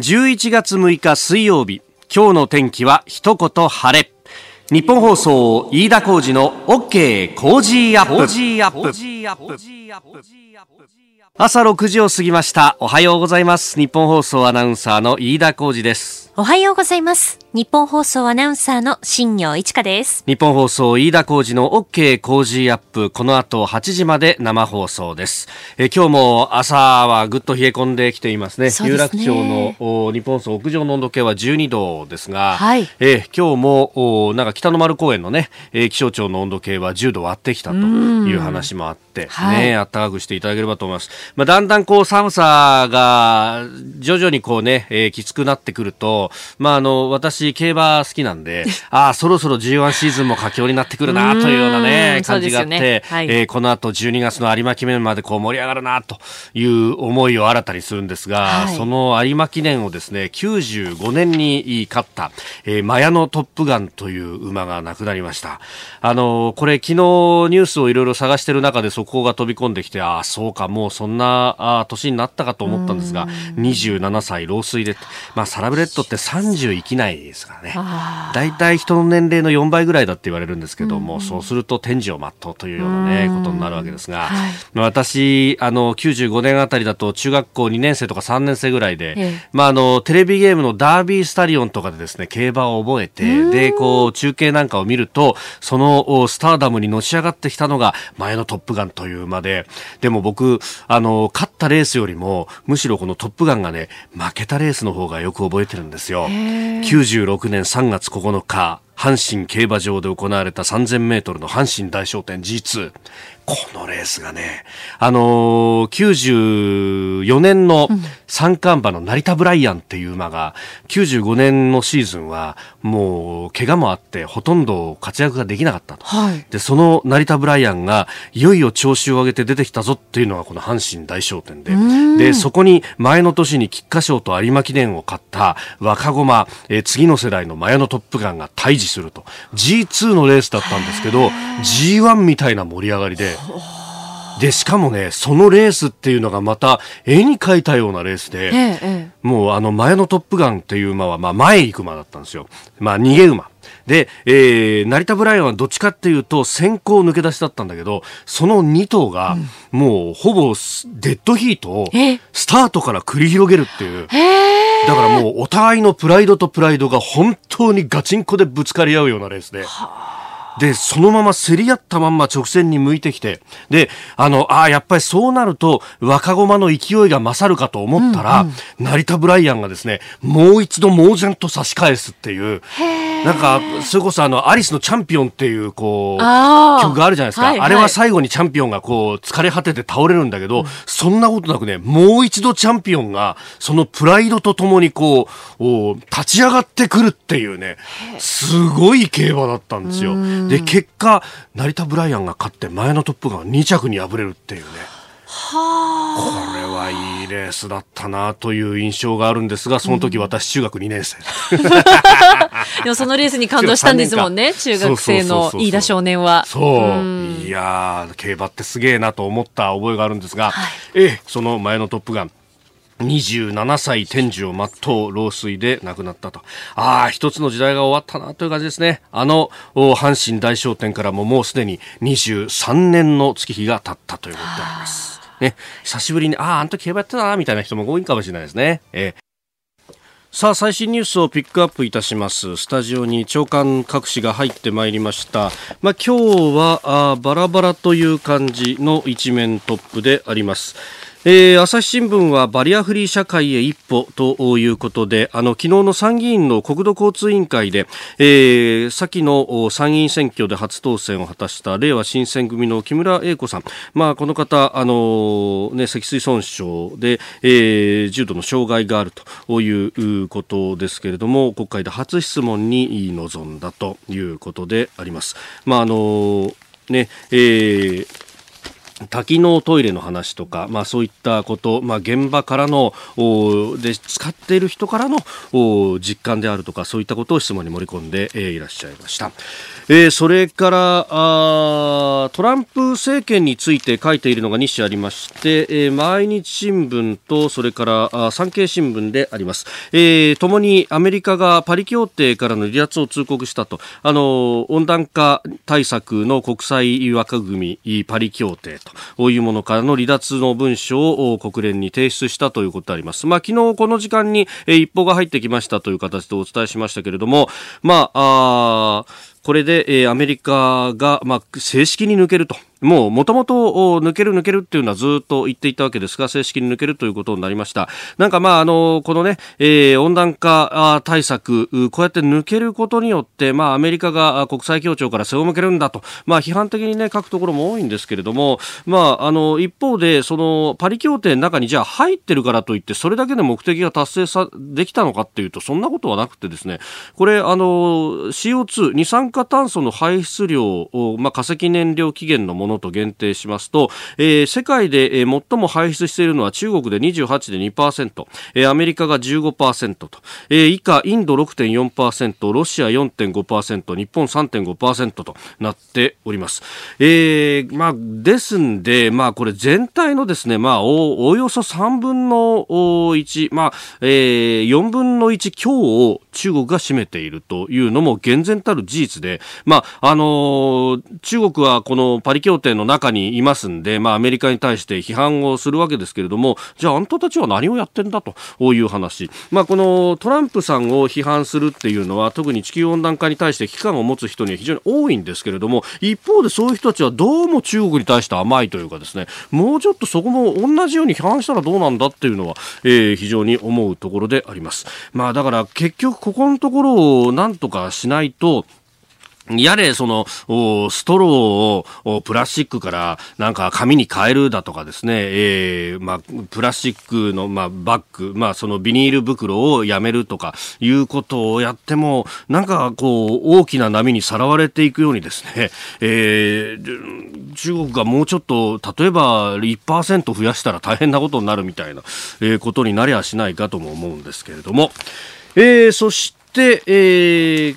11月6日水曜日。今日の天気は一言晴れ。日本放送飯田浩二の OK 工事アップ。朝6時を過ぎました。おはようございます。日本放送アナウンサーの飯田浩二ですおはようございます。日本放送アナウンサーの新業一華です。日本放送飯田浩二の OK 工事アップ。この後8時まで生放送です。え今日も朝はぐっと冷え込んできていますね。すね。有楽町のお日本放送屋上の温度計は12度ですが、はい。え今日もおなんか北の丸公園のね、えー気象庁の温度計は10度割ってきたという話もあってはい。ね暖かくしていただければと思います。まあだんだんこう寒さが徐々にこうね、えーきつくなってくるとまああの私競馬好きなんで ああそろそろ G1 シーズンも佳境になってくるなというようなうねん感じがあって、ね。はい。えーこの後12月の有馬記念までこう盛り上がるなという思いを新たにするんですが、はい。その有馬記念をですね95年に勝った、えーマヤのトップガンという馬が亡くなりました。あのーこれ昨日ニュースをいろいろ探してる中で速報が飛び込んできてああそうかもうそんなあー年になったかと思ったんですが27歳老衰で、まあ、サラブレッドって30生きないですからね。あ大体人の年齢の4倍ぐらいだって言われるんですけども、そうすると天寿を全うというようなね、うん。ことになるわけですが、はい。私、あの、95年あたりだと中学校2年生とか3年生ぐらいで、ええ。まあ、あの、テレビゲームのダービースタリオンとかでですね、競馬を覚えて、で、こう、中継なんかを見ると、そのおスターダムにのし上がってきたのが、前のトップガンという馬で、でも僕、あの、勝ったレースよりも、むしろこのトップガンがね、負けたレースの方がよく覚えてるんですよ。96年3月9日、阪神競馬場で行われた3000メートルの阪神大賞典 G2。このレースがね、あのー94年の三冠馬の成田ブライアンっていう馬が、95年のシーズンはもう怪我もあってほとんど活躍ができなかったと。はい。で、その成田ブライアンが、いよいよ調子を上げて出てきたぞっていうのがこの阪神大賞典で、で、そこに前の年に菊花賞と有馬記念を勝った若駒、えー次の世代のマヤのトップガンが対峙すると。G2 のレースだったんですけど、G1 みたいな盛り上がりで、で、しかもね、そのレースっていうのがまた絵に描いたようなレースで、えええもうあの前のトップガンっていう馬は、まあ前行く馬だったんですよ。まあ逃げ馬。で、えー、成田ブライアンはどっちかっていうと先行抜け出しだったんだけど、その2頭がもうほぼスデッドヒートをえスタートから繰り広げるっていう。だからもうお互いのプライドとプライドが本当にガチンコでぶつかり合うようなレースで。で、そのまま競り合ったまんま直線に向いてきて、で、あの、ああ、やっぱりそうなると、若駒の勢いが勝るかと思ったら、成田ブライアンがですね、もう一度猛然と差し返すっていう、なんか、それこそあの、アリスのチャンピオンっていう、こう、曲があるじゃないですか。はいはい。あれは最後にチャンピオンがこう、疲れ果てて倒れるんだけど、そんなことなくね、もう一度チャンピオンが、そのプライドとともにこう、お立ち上がってくるっていうね、すごい競馬だったんですよ。で、結果、成田ブライアンが勝って前のトップが2着に敗れるっていうね。これはいいレースだったなという印象があるんですが、その時私中学2年生。でもそのレースに感動したんですもんね、中学生の飯田少年は。そう。いやー、競馬ってすげえなと思った覚えがあるんですが、はいええ、その前のトップガン。27歳天寿を全う老衰で亡くなったと。ああ、一つの時代が終わったなという感じですね。あの、阪神大商店からももうすでに23年の月日が経ったということであります。ね、久しぶりに、ああ、あの時競馬やってたな、みたいな人も多いかもしれないですね。ええさあ最新ニュースをピックアップいたしますスタジオに長官各紙が入ってまいりましたまあ今日はあバラバラという感じの一面トップでありますえー朝日新聞はバリアフリー社会へ一歩ということで、あの昨日の参議院の国土交通委員会で、えー先の参議院選挙で初当選を果たした令和新選組の木村英子さん、まあこの方あのね脊椎損傷で、えー重度の障害があるということですけれども、国会で初質問に臨んだということであります。まああのね、えー多機能トイレの話とか、まあ、そういったこと、まあ、現場からので使っている人からの実感であるとかそういったことを質問に盛り込んで、えー、いらっしゃいました。えー、それからあトランプ政権について書いているのが2紙ありまして、えー、毎日新聞とそれからあ産経新聞であります、えー、にアメリカがパリ協定からの離脱を通告したと。あの温暖化対策の国際枠組みパリ協定というものからの離脱の文書を国連に提出したということであります、まあ、昨日この時間に、えー、一報が入ってきましたという形でお伝えしましたけれどもまああこれで、えー、アメリカが、まあ、正式に抜けると。もう、もともと抜ける抜けるっていうのはずっと言っていたわけですが、正式に抜けるということになりました。なんかまあ、あの、このね、えー、温暖化対策、こうやって抜けることによって、まあ、アメリカが国際協調から背を向けるんだと、まあ、批判的にね、書くところも多いんですけれども、まあ、あの、一方で、その、パリ協定の中にじゃあ入ってるからといって、それだけで目的が達成さ、できたのかっていうと、そんなことはなくてですね、これ、あの、CO2、二酸化炭素の排出量を、まあ、化石燃料期限のもののと限定しますと、えー、世界で、えー、最も排出しているのは中国で28.2%、えー、アメリカが15%と、えー、以下インド6.4%、ロシア4.5%、日本3.5%となっております。えー、まあ、ですんで、まあ、これ全体のですね、まあ、おおよそ3分の1、まあ、えー、4分の1強を中国が占めているというのも厳然たる事実で、まあ、あのー、中国はこのパリ協定の中にいますんで、まあ、アメリカに対して批判をするわけですけれども、じゃあ、あんたたちは何をやってんだという話。まあ、このトランプさんを批判するっていうのは、特に地球温暖化に対して危機感を持つ人には非常に多いんですけれども、一方でそういう人たちはどうも中国に対して甘いというかですね、もうちょっとそこも同じように批判したらどうなんだっていうのは、えー、非常に思うところであります。まあ、だから結局ここのところをなんとかしないと、やれ、その、ストローをプラスチックからなんか紙に変えるだとかですね、えー、まあ、プラスチックの、まあ、バッグ、まあ、そのビニール袋をやめるとかいうことをやっても、なんかこう、大きな波にさらわれていくようにですね、えー、中国がもうちょっと、例えば1%増やしたら大変なことになるみたいな、えー、ことになりゃしないかとも思うんですけれども、えー、そして、えー、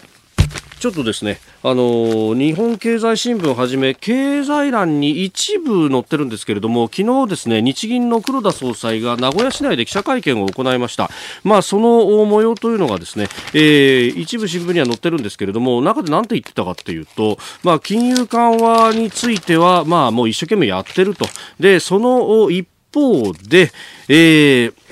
ちょっとですね、あの日本経済新聞をはじめ経済欄に一部載ってるんですけれども昨日ですね日銀の黒田総裁が名古屋市内で記者会見を行いました。まあその模様というのがですね、えー、一部新聞には載ってるんですけれども中で何て言ってたかっていうとまあ金融緩和についてはまあもう一生懸命やってると。でその一方で、えー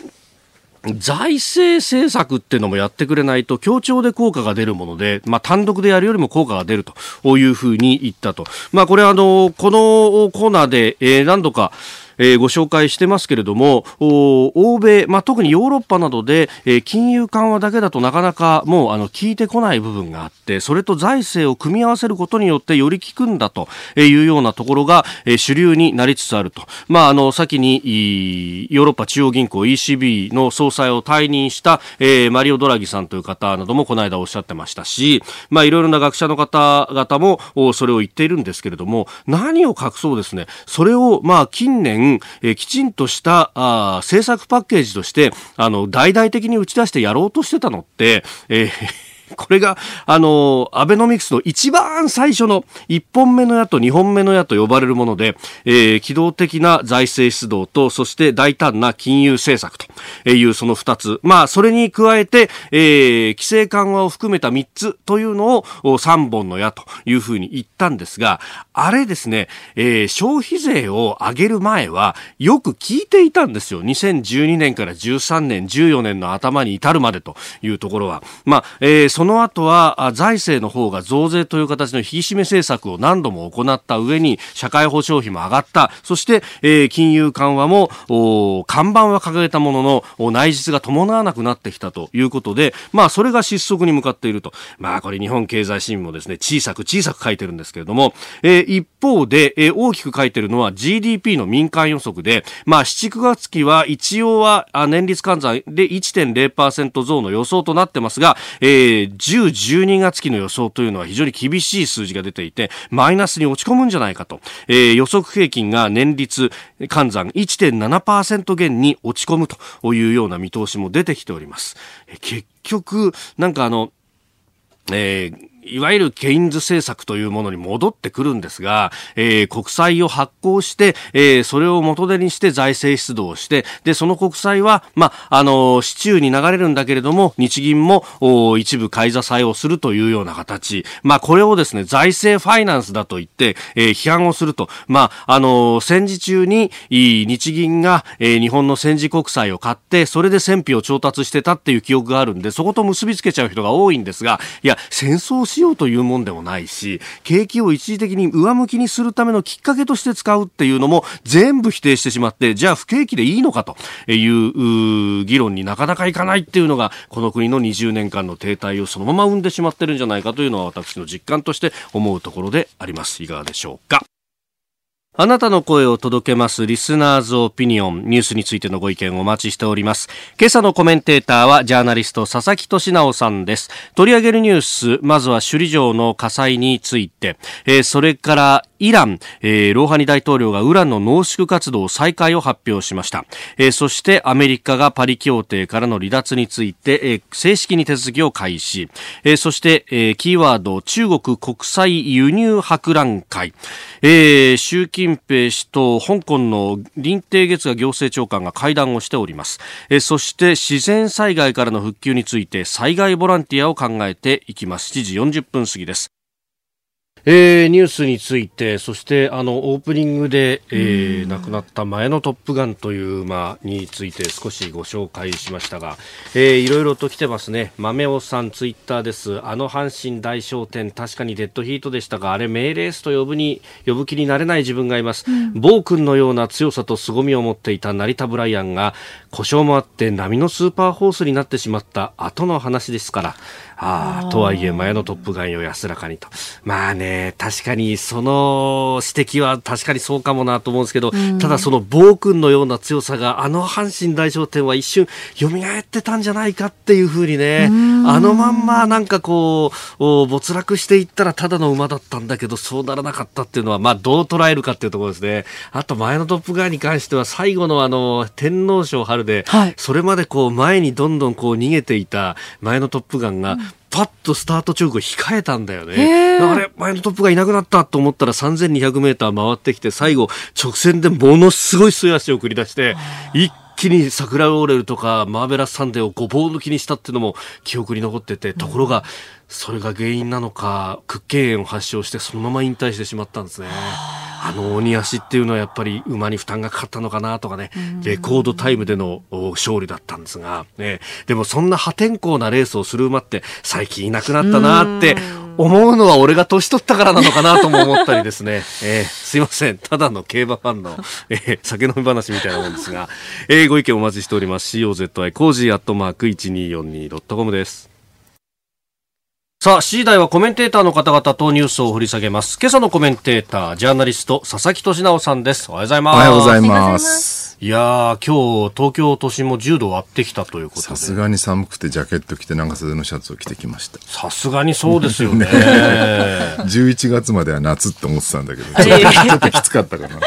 財政政策っていうのもやってくれないと協調で効果が出るもので、まあ、単独でやるよりも効果が出るというふうに言ったと。まあ、これあの、このコーナーで、えー、何度か、えー、ご紹介してますけれども、欧米、まあ、特にヨーロッパなどで、えー、金融緩和だけだとなかなかもうあの効いてこない部分があって、それと財政を組み合わせることによってより効くんだというようなところが、えー、主流になりつつあると。まあ、あの、先に、ヨーロッパ中央銀行 ECB の総裁を退任した、えー、マリオ・ドラギさんという方などもこの間おっしゃってましたし、まあ、いろいろな学者の方々もそれを言っているんですけれども、何を隠そうですね、それを、まあ、近年、え、きちんとしたあ政策パッケージとしてあの大々的に打ち出してやろうとしてたのって、えー これが、あの、アベノミクスの一番最初の1本目の矢と2本目の矢と呼ばれるもので、えー、機動的な財政出動と、そして大胆な金融政策というその2つ。まあ、それに加えて、えー、規制緩和を含めた3つというのを3本の矢というふうに言ったんですが、あれですね、えー、消費税を上げる前はよく聞いていたんですよ。2012年から13年、14年の頭に至るまでというところは。まあ、えー、その後は財政の方が増税という形の引き締め政策を何度も行った上に社会保障費も上がった。そして、えー、金融緩和も看板は掲げたものの内実が伴わなくなってきたということで、まあ、それが失速に向かっていると、まあ、これ日本経済新聞もですね小さく小さく書いてるんですけれども、えー、一方で、えー、大きく書いてるのは GDP の民間予測で、まあ、7、9月期は一応は年率換算で1.0%増の予想となってますが、えー、10、12月期の予想というのは非常に厳しい数字が出ていて、マイナスに落ち込むんじゃないかと、えー、予測平均が年率換算1.7%減に落ち込むというような見通しも出てきております。え結局、なんかあの、えー、いわゆるケインズ政策というものに戻ってくるんですが、えー、国債を発行して、えー、それを元手にして財政出動をして、で、その国債は、まあ、あの、市中に流れるんだけれども、日銀も、一部買い支えをするというような形。まあ、これをですね、財政ファイナンスだと言って、えー、批判をすると。まあ、あの、戦時中に、日銀が、えー、日本の戦時国債を買って、それで戦費を調達してたっていう記憶があるんで、そこと結びつけちゃう人が多いんですが、いや、戦争しようというもんでもないし、景気を一時的に上向きにするためのきっかけとして使うっていうのも全部否定してしまって、じゃあ不景気でいいのかという議論になかなかいかないっていうのが、この国の20年間の停滞をそのまま生んでしまってるんじゃないかというのは私の実感として思うところであります。いかがでしょうか？あなたの声を届けますリスナーズオピニオンニュースについてのご意見をお待ちしております。今朝のコメンテーターはジャーナリスト佐々木俊直さんです。取り上げるニュースまずは首里城の火災について、えー、それからイラン、えー、ローハニ大統領がウランの濃縮活動再開を発表しました、えー、そしてアメリカがパリ協定からの離脱について、えー、正式に手続きを開始、えー、そして、えー、キーワード中国国際輸入博覧会、えー、習近平氏と香港の林鄭月娥行政長官が会談をしております、えー、そして自然災害からの復旧について災害ボランティアを考えていきます。7時40分過ぎです。えー、ニュースについて、そしてあのオープニングで、えー、亡くなった前のトップガンという馬について少しご紹介しましたが、えー、いろいろと来てますね。豆尾さんツイッターです。あの阪神大商店、確かにデッドヒートでしたが、あれ名レースと呼ぶに、呼ぶ気になれない自分がいます。うん、暴君のような強さと凄みを持っていた成田ブライアンが、故障もあって波のスーパーホースになってしまった後の話ですから、ああ、とはいえ、前のトップガンよ安らかにと。まあね、確かにその指摘は確かにそうかもなと思うんですけど、うん、ただその暴君のような強さが、あの阪神大商店は一瞬蘇ってたんじゃないかっていうふうにね、うあのまんまなんかこう、没落していったらただの馬だったんだけど、そうならなかったっていうのは、まあどう捉えるかっていうところですね。あと前のトップガンに関しては最後のあの、天皇賞春で、はい、それまでこう前にどんどんこう逃げていた前のトップガンが、パッとスタート直後控えたんだよね。あれ、前のトップがいなくなったと思ったら3200メーター回ってきて、最後、直線でものすごい末足を繰り出して、一気に桜ローレルとかマーベラスサンデーをごぼう抜きにしたっていうのも記憶に残ってて、ところが、それが原因なのか、屈腱炎を発症してそのまま引退してしまったんですね。あの鬼足っていうのはやっぱり馬に負担がかかったのかなとかね、レコードタイムでの勝利だったんですが、ね、でもそんな破天荒なレースをする馬って最近いなくなったなって思うのは俺が年取ったからなのかなとも思ったりですね、えー、すいません、ただの競馬ファンの、えー、酒飲み話みたいなもんですが、えー、ご意見お待ちしております。COZY コージーアットマーク 1242.com です。さあ、7時台はコメンテーターの方々とニュースを掘り下げます。今朝のコメンテーター、ジャーナリスト、佐々木俊尚さんです。おはようございます。おはようございます。いやー、今日、東京都心も10度割ってきたということで。さすがに寒くてジャケット着て長袖のシャツを着てきました。さすがにそうですよね。ね11月までは夏って思ってたんだけど、ちょっときつかったかな。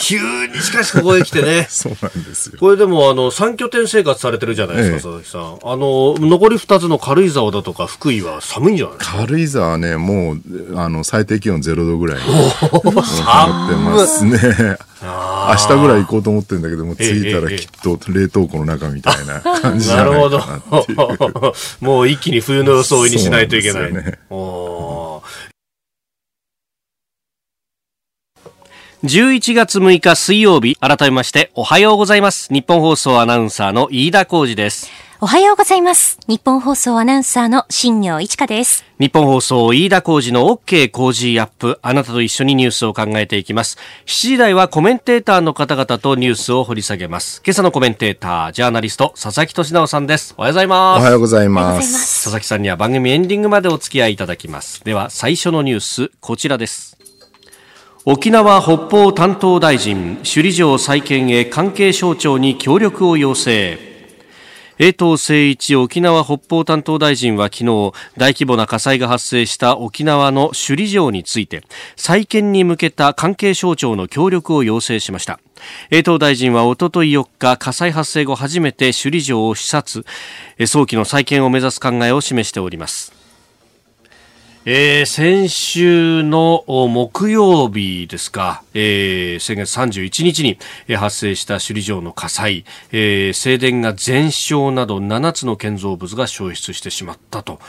急にしかしここへ来てね。そうなんですよ。これでも、あの、3拠点生活されてるじゃないですか、佐々木さん。あの、残り2つの軽井沢だとか福井は寒いんじゃない？軽井沢はね、もう、あの、最低気温0度ぐらいになってますね。明日ぐらい行こうと思ってるんだけども、着いたらきっと冷凍庫の中みたいな感じじゃないかなっていう。なるほど。もう一気に冬の装いにしないといけない。ね、11月6日水曜日、改めましておはようございます。日本放送アナウンサーの飯田浩二です。おはようございます。日本放送アナウンサーの新業一華です。日本放送飯田浩二の OK 工事アップ。あなたと一緒にニュースを考えていきます。7時台はコメンテーターの方々とニュースを掘り下げます。今朝のコメンテーター、ジャーナリスト、佐々木俊直さんです。おはようございます。おはようございます。佐々木さんには番組エンディングまでお付き合いいただきます。では、最初のニュース、こちらです。沖縄北方担当大臣、首里城再建へ関係省庁に協力を要請。江藤誠一沖縄北方担当大臣は昨日大規模な火災が発生した沖縄の首里城について再建に向けた関係省庁の協力を要請しました。江藤大臣はおととい4日火災発生後初めて首里城を視察。早期の再建を目指す考えを示しております。えー、先週の木曜日ですか、えー、先月31日に発生した首里城の火災、えー、正殿が全焼など7つの建造物が焼失してしまったと。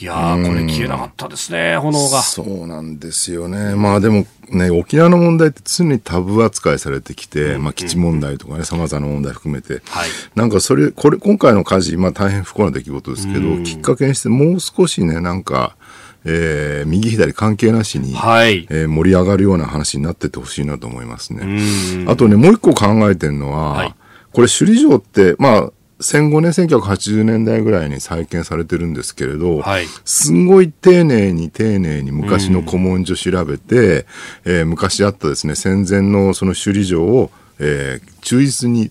いやー、これ消えなかったですね、炎が。そうなんですよね。まあでもね、沖縄の問題って常にタブ扱いされてきて、まあ基地問題とかね、様々な問題含めて、はい、なんかそれ、これ、今回の火事、まあ大変不幸な出来事ですけど、きっかけにしてもう少しね、なんか、えー、右左関係なしに、はい、えー、盛り上がるような話になっててほしいなと思いますね。あとね、もう一個考えてるのは、はい、これ首里城って、まあ、戦後ね、1980年代ぐらいに再建されてるんですけれど、はい、すごい丁寧に丁寧に昔の古文書調べて、えー、昔あったですね、戦前のその首里城を、えー、忠実に、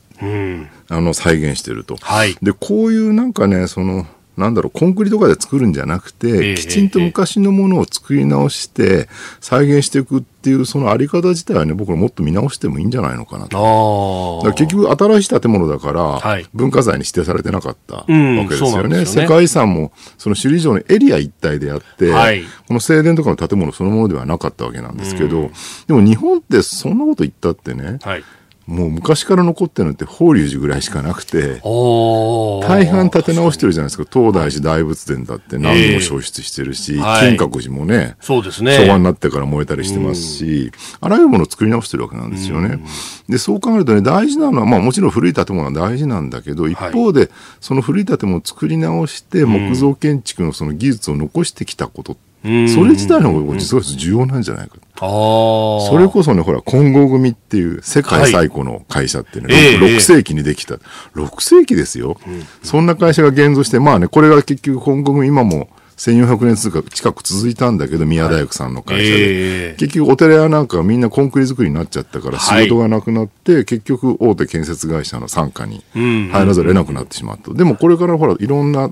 あの再現してると。はい、で、こういうなんかね、その、なんだろう、コンクリとかで作るんじゃなくて、きちんと昔のものを作り直して、再現していくっていう、そのあり方自体はね、僕はもっと見直してもいいんじゃないのかなと。結局、新しい建物だから、はい、文化財に指定されてなかったわけですよね。うん、世界遺産も、その首里城のエリア一帯であって、はい、この正殿とかの建物そのものではなかったわけなんですけど、うん、でも日本ってそんなこと言ったってね、はいもう昔から残ってるのって法隆寺ぐらいしかなくて、大半建て直してるじゃないですか。東大寺大仏殿だって何度も消失してるし、えー、金閣寺もね、そうですね。昭和になってから燃えたりしてますし、あらゆるものを作り直してるわけなんですよね。で、そう考えるとね、大事なのは、まあもちろん古い建物は大事なんだけど、一方で、その古い建物を作り直して、木造建築のその技術を残してきたことそれ自体の方が実は重要なんじゃないか。それこそね、ほら、金剛組っていう世界最古の会社っていうのは、はい、6, 世紀にできた。6世紀ですよ、そんな会社が現像して、まあね、これが結局金剛組今も1400年近く近く続いたんだけど、宮大工さんの会社で。はい。えー、結局、お寺屋なんかはみんなコンクリ作りになっちゃったから、仕事がなくなって、はい、結局、大手建設会社の傘下に入らざるを得なくなってしまった。でも、これからほら、いろんな、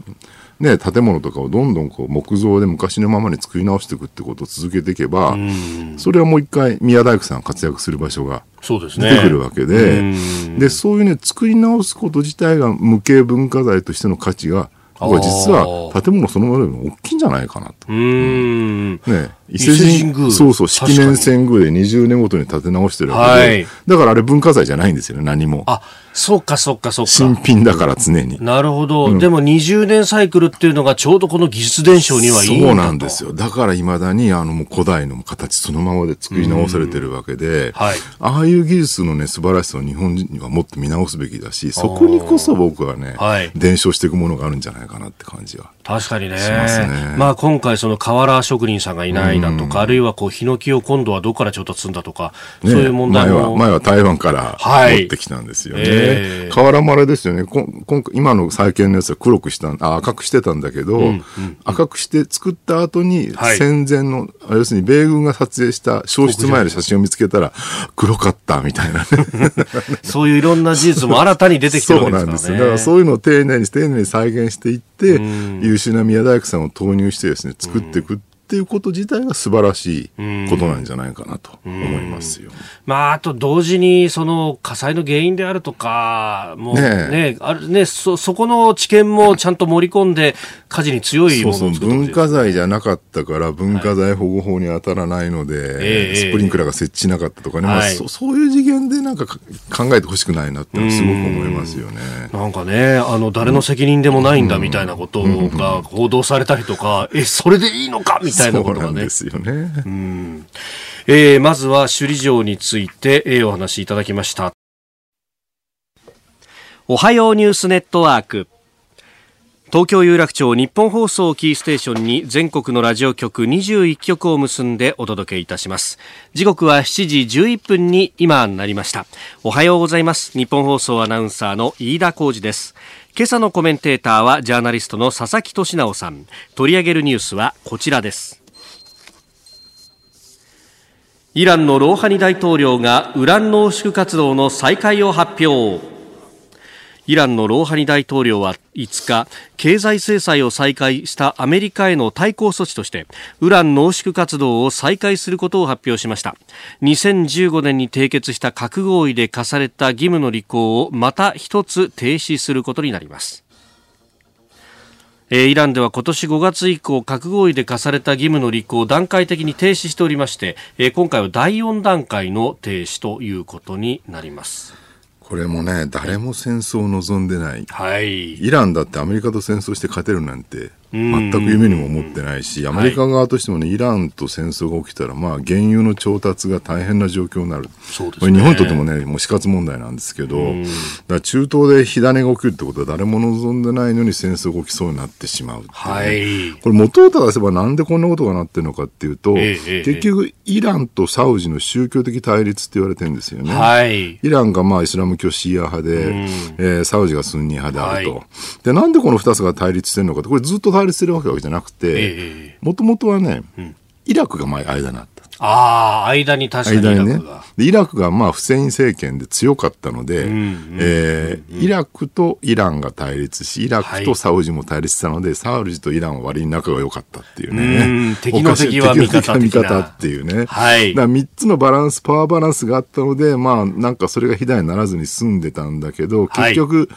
ね、建物とかをどんどんこう木造で昔のままに作り直していくってことを続けていけば、それはもう一回宮大工さんが活躍する場所が出てくるわけで、で、ね、そういうね、作り直すこと自体が無形文化財としての価値が実は建物そのものよりも大きいんじゃないかなと。うん。ね伊勢神宮。そうそう、式年遷宮で20年ごとに建て直してるわけで、はい、だからあれ文化財じゃないんですよね、何も。あ、そうか、そうか、そうか。新品だから常に。なるほど。うん、でも20年サイクルっていうのがちょうどこの技術伝承にはいいんだそうなんですよ。だから未だにあのもう古代の形そのままで作り直されてるわけで、はい、ああいう技術のね、素晴らしさを日本人にはもっと見直すべきだし、そこにこそ僕はね、はい、伝承していくものがあるんじゃないかなって感じは。確かにね。しますね。まあ今回その瓦職人さんがいないだとか、あるいはこう、ヒノキを今度はどこから調達するんだとか、ね、そういう問題も。前は、前は台湾から持ってきたんですよね。はいえー、瓦もあれですよね。こ今今の再建のやつは黒くしたあ、赤くしてたんだけど、うんうん、赤くして作った後に、戦前の、はい、要するに米軍が撮影した消失前の写真を見つけたら、黒かったみたいな、ね、そういういろんな事実も新たに出てきてるわけですからね。そうなんです。だからそういうのを丁寧に丁寧に再現していって、優秀な宮大工さんを投入してですね、作っていくっていうこと自体が素晴らしいことなんじゃないかなと思いますよ。まあ、あと同時に、その火災の原因であるとか、もうね、ねあるねそ、そこの知見もちゃんと盛り込んで、火事に強いものをそうそう、文化財じゃなかったから文化財保護法に当たらないので、はい、スプリンクラーが設置しなかったとかね、まあそ、そういう次元でなんか考えてほしくないなってすごく思いますよね。なんかね、あの、誰の責任でもないんだみたいなことが報道されたりとか、え、それでいいのかみたいな。たいなことがね。ですよね。うん。えー、まずは首里城について、えー、お話しいただきました。おはようニュースネットワーク。東京有楽町日本放送キーステーションに全国のラジオ局21局を結んでお届けいたします。時刻は7時11分に今なりました。おはようございます。日本放送アナウンサーの飯田浩二です。今朝のコメンテーターはジャーナリストの佐々木俊直さん取り上げるニュースはこちらですイランのローハニ大統領がウラン濃縮活動の再開を発表イランのローハニ大統領は5日経済制裁を再開したアメリカへの対抗措置としてウラン濃縮活動を再開することを発表しました。2015年に締結した核合意で課された義務の履行をまた一つ停止することになります。イランでは今年5月以降核合意で課された義務の履行を段階的に停止しておりまして今回は第4段階の停止ということになります。これもね、誰も戦争を望んでない。はい。イランだってアメリカと戦争して勝てるなんて、全く夢にも思ってないし、アメリカ側としてもね、イランと戦争が起きたら、まあ、原油の調達が大変な状況になる。そうですね。日本にとってもね、もう死活問題なんですけど、だ中東で火種が起きるってことは誰も望んでないのに戦争が起きそうになってしまう、ね、はい。これ元を正せばなんでこんなことがなってるのかっていうと、えー、結局、イランとサウジの宗教的対立って言われてるんですよね。はい。イランがまあイスラム教シーア派で、えー、サウジがスンニ派であると。はい、で、なんでこの二つが対立してるのかって、これずっと対立してるわけじゃなくて、もともとはね、うん、イラクが前間にあった。ああ、間に確かにイラクが。ね、イラクがまあフセイン政権で強かったので、えイラクとイランが対立し、イラクとサウジも対立したので、はい、サウジとイランは割に仲が良かったっていうね。う敵の敵は味方味方っていうね。はい。だ3つのバランス、パワーバランスがあったので、まあなんかそれが肥大にならずに済んでたんだけど、結局、はい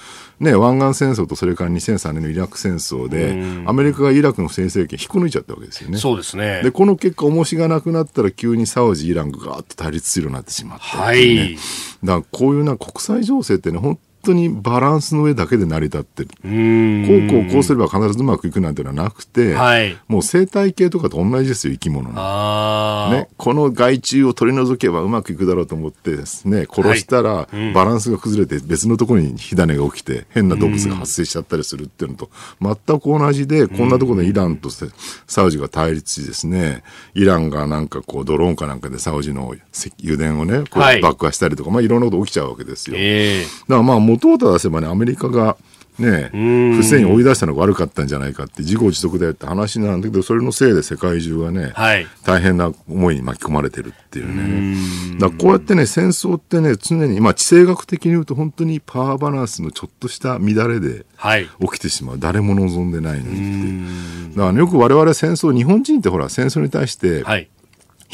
ね、湾岸戦争とそれから2003年のイラク戦争で、アメリカがイラクの不正政権引っこ抜いちゃったわけですよね。そうですね。で、この結果、重しがなくなったら急にサウジ、イランがガーッと対立するようになってしまった、ね、はい。だからこういうな国際情勢ってね、本当にバランスの上だけで成り立ってる。こうこうこうすれば必ずうまくいくなんていうのはなくて、はい、もう生態系とかと同じですよ、生き物の。ね、この害虫を取り除けばうまくいくだろうと思ってですね、殺したらバランスが崩れて別のところに火種が起きて変な動物が発生しちゃったりするっていうのと全く同じで、こんなところでイランとサウジが対立しですね、イランがなんかこうドローンかなんかでサウジの油田をね、こう爆破したりとか、まあいろんなこと起きちゃうわけですよ。えー、だからまあ元を正せばね、アメリカが、ね、フセインを追い出したのが悪かったんじゃないかって自業自得だよって話なんだけどそれのせいで世界中がね、はい、大変な思いに巻き込まれてるっていうね。だこうやってね戦争ってね常に、まあ、地政学的に言うと本当にパワーバランスのちょっとした乱れで起きてしまう、はい、誰も望んでないのにってだから、ね、よく我々戦争日本人ってほら戦争に対して、はい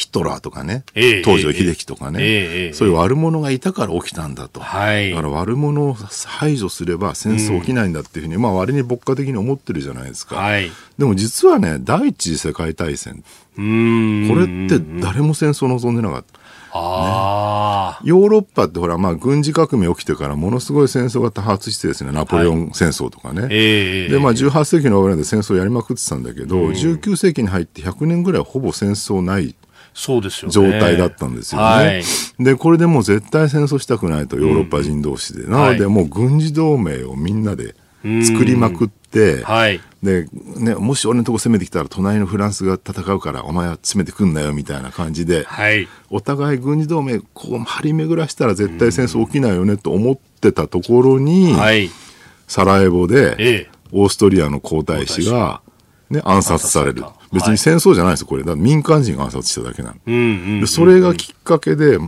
ヒトラーとかね、えー、東条英機とかね、えー、そういう悪者がいたから起きたんだと。はい、だから悪者を排除すれば戦争起きないんだっていうふうに、うん、まあ割に牧歌的に思ってるじゃないですか。はい、でも実はね、第一次世界大戦。これって誰も戦争望んでなかった。あね、ヨーロッパってほら、まあ、軍事革命起きてからものすごい戦争が多発してですね、ナポレオン戦争とかね。はいえー、で、まあ、18世紀の終わりまで戦争やりまくってたんだけど、うん、19世紀に入って100年ぐらいほぼ戦争ないそうですよ、状態だったんですよね。はい、で、これでもう絶対戦争したくないと、ヨーロッパ人同士で。うん、なので、もう軍事同盟をみんなで作りまくって、はい、で、ね、もし俺のとこ攻めてきたら、隣のフランスが戦うから、お前は詰めてくんなよ、みたいな感じで、はい、お互い軍事同盟、こう張り巡らしたら絶対戦争起きないよね、と思ってたところに、はい、サラエボで、ええ、オーストリアの皇太子が、ね、暗殺される。別に戦争じゃないですよ、これ。だ民間人が暗殺しただけなの。うんうんでそれがきっかけで、